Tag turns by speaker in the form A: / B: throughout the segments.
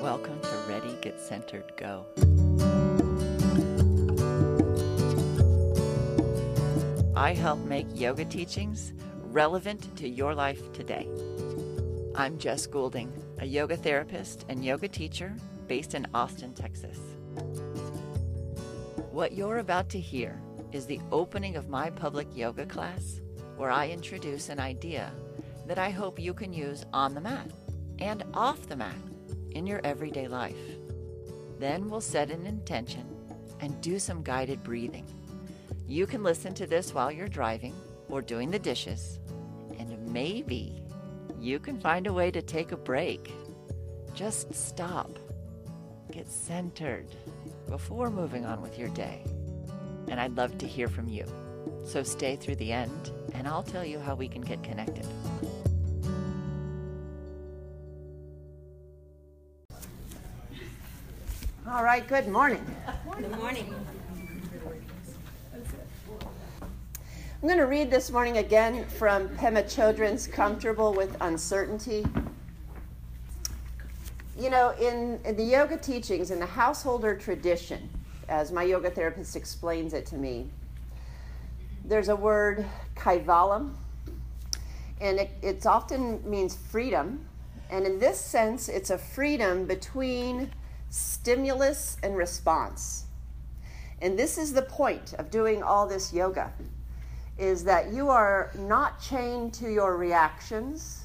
A: Welcome to Ready, Get Centered, Go. I help make yoga teachings relevant to your life today. I'm Jess Goulding, a yoga therapist and yoga teacher based in Austin, Texas. What you're about to hear is the opening of my public yoga class where I introduce an idea that I hope you can use on the mat and off the mat in your everyday life. Then we'll set an intention and do some guided breathing. You can listen to this while you're driving or doing the dishes, and maybe you can find a way to take a break. Just stop, get centered before moving on with your day. And I'd love to hear from you. So stay through the end, and I'll tell you how we can get connected.
B: All right, good morning.
C: Good morning.
B: I'm going to read this morning again from Pema Chodron's Comfortable with Uncertainty. You know, in, in the yoga teachings, in the householder tradition, as my yoga therapist explains it to me, there's a word, kaivalyam, and it it's often means freedom. And in this sense, it's a freedom between stimulus and response. And this is the point of doing all this yoga is that you are not chained to your reactions,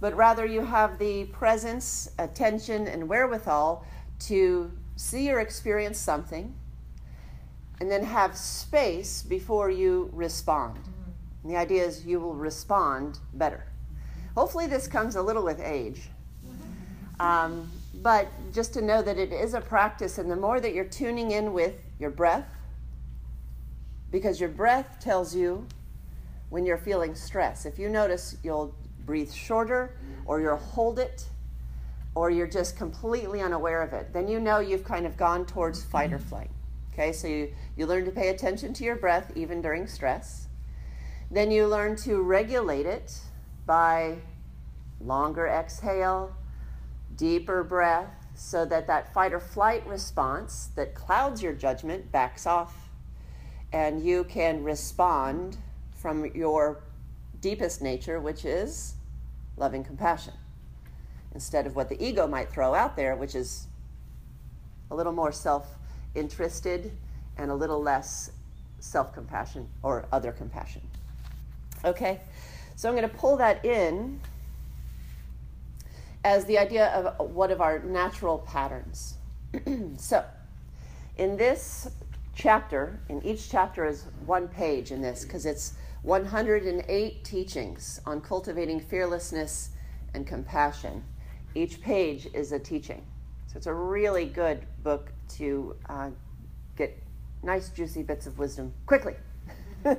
B: but rather you have the presence, attention, and wherewithal to see or experience something and then have space before you respond. Mm-hmm. And the idea is you will respond better. Hopefully, this comes a little with age. Mm-hmm. Um, but just to know that it is a practice, and the more that you're tuning in with your breath, because your breath tells you when you're feeling stress. If you notice, you'll breathe shorter, or you'll hold it, or you're just completely unaware of it. Then you know you've kind of gone towards fight or mm-hmm. flight. Okay, so you, you learn to pay attention to your breath even during stress. Then you learn to regulate it by longer exhale, deeper breath, so that that fight or flight response that clouds your judgment backs off and you can respond from your deepest nature, which is loving compassion, instead of what the ego might throw out there, which is a little more self interested and a little less self compassion or other compassion. Okay? So I'm going to pull that in as the idea of one of our natural patterns. so, in this chapter, and each chapter is one page in this because it's 108 teachings on cultivating fearlessness and compassion. Each page is a teaching. So it's a really good book to uh, get nice, juicy bits of wisdom quickly.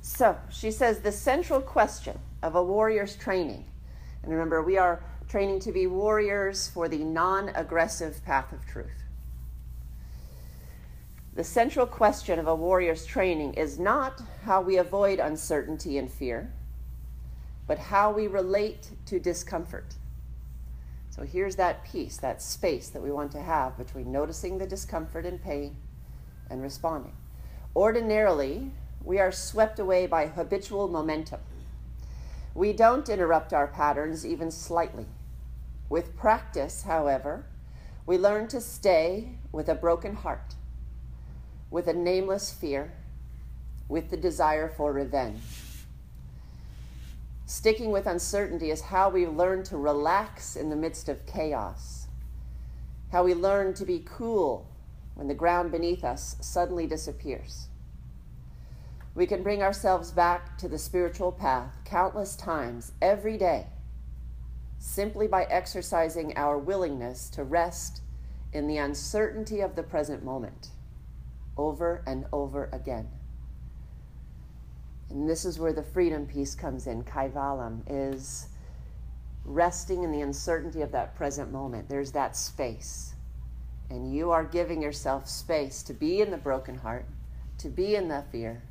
B: so she says the central question of a warrior's training, and remember, we are training to be warriors for the non aggressive path of truth. The central question of a warrior's training is not how we avoid uncertainty and fear, but how we relate to discomfort. So here's that piece, that space that we want to have between noticing the discomfort and pain and responding. Ordinarily, we are swept away by habitual momentum. We don't interrupt our patterns even slightly. With practice, however, we learn to stay with a broken heart with a nameless fear, with the desire for revenge. Sticking with uncertainty is how we learn to relax in the midst of chaos, how we learn to be cool when the ground beneath us suddenly disappears. We can bring ourselves back to the spiritual path countless times every day simply by exercising our willingness to rest in the uncertainty of the present moment over and over again. And this is where the freedom piece comes in. Kaivalyam is resting in the uncertainty of that present moment. There's that space. And you are giving yourself space to be in the broken heart, to be in the fear,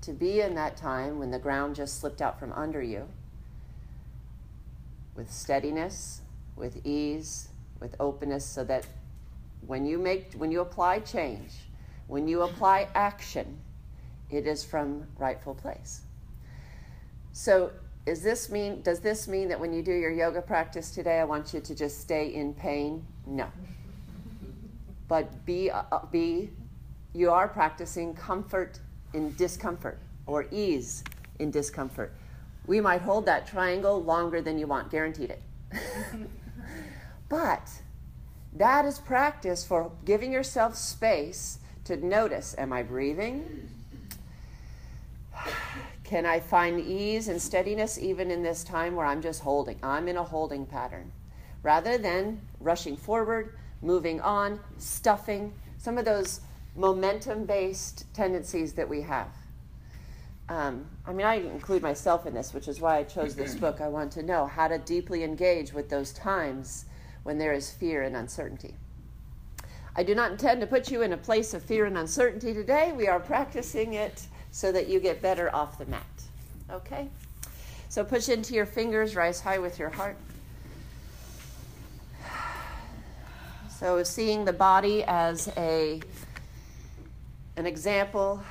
B: to be in that time when the ground just slipped out from under you with steadiness, with ease, with openness so that when you make when you apply change, when you apply action, it is from rightful place. So is this mean does this mean that when you do your yoga practice today I want you to just stay in pain? No. But be uh, be you are practicing comfort in discomfort or ease in discomfort. We might hold that triangle longer than you want, guaranteed it. but that is practice for giving yourself space to notice am I breathing? Can I find ease and steadiness even in this time where I'm just holding? I'm in a holding pattern. Rather than rushing forward, moving on, stuffing, some of those momentum based tendencies that we have. Um, I mean, I include myself in this, which is why I chose this book. I want to know how to deeply engage with those times when there is fear and uncertainty. I do not intend to put you in a place of fear and uncertainty today. We are practicing it so that you get better off the mat. Okay? So push into your fingers, rise high with your heart. So seeing the body as a an example,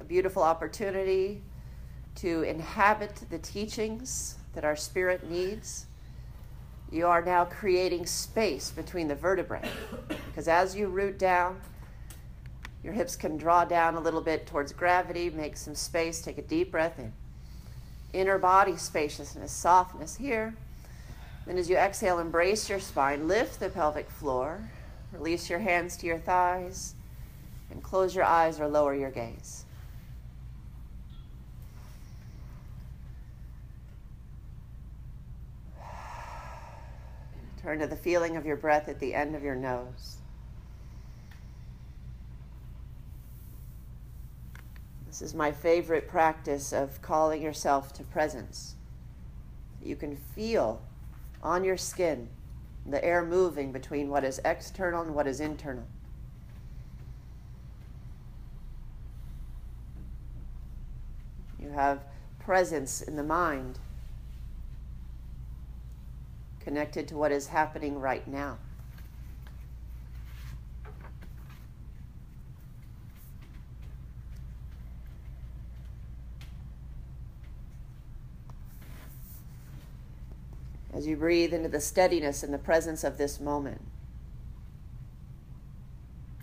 B: a beautiful opportunity to inhabit the teachings that our spirit needs. You are now creating space between the vertebrae because as you root down, your hips can draw down a little bit towards gravity, make some space, take a deep breath in. Inner body spaciousness, softness here. Then, as you exhale, embrace your spine, lift the pelvic floor, release your hands to your thighs, and close your eyes or lower your gaze. Turn to the feeling of your breath at the end of your nose. This is my favorite practice of calling yourself to presence. You can feel on your skin the air moving between what is external and what is internal. You have presence in the mind, connected to what is happening right now. As you breathe into the steadiness and the presence of this moment,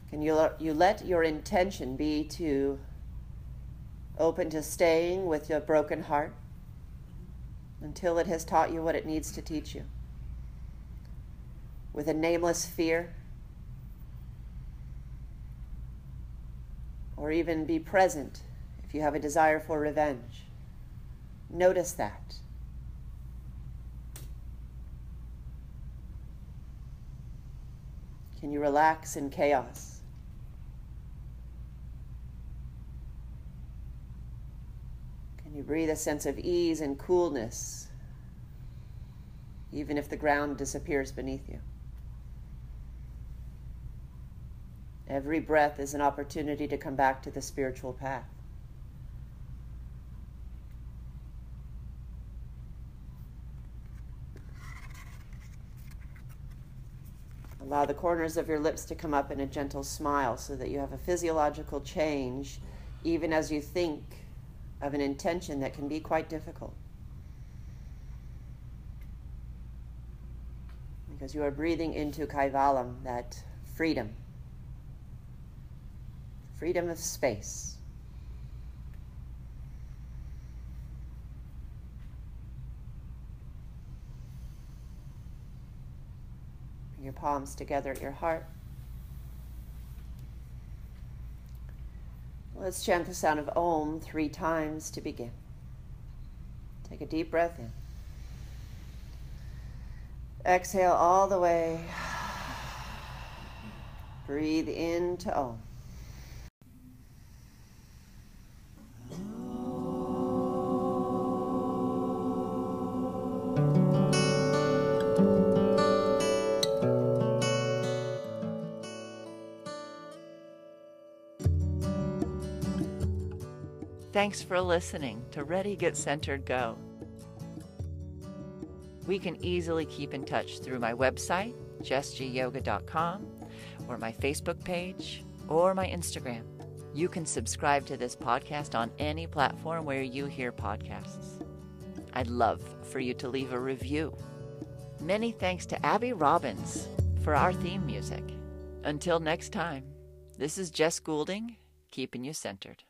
B: can you, you let your intention be to open to staying with your broken heart until it has taught you what it needs to teach you. With a nameless fear, or even be present if you have a desire for revenge. Notice that. Can you relax in chaos? Can you breathe a sense of ease and coolness, even if the ground disappears beneath you. Every breath is an opportunity to come back to the spiritual path. Allow the corners of your lips to come up in a gentle smile so that you have a physiological change even as you think of an intention that can be quite difficult. Because you are breathing into Kaivalyam, that freedom, freedom of space. Bring your palms together at your heart. Let's chant the sound of Om three times to begin. Take a deep breath in. Exhale all the way. Breathe into Om. Thanks for listening to Ready, Get Centered, Go. We can easily keep in touch through my website, jessgyoga.com, or my Facebook page, or my Instagram. You can subscribe to this podcast on any platform where you hear podcasts. I'd love for you to leave a review. Many thanks to Abby Robbins for our theme music. Until next time, this is Jess Goulding, keeping you centered.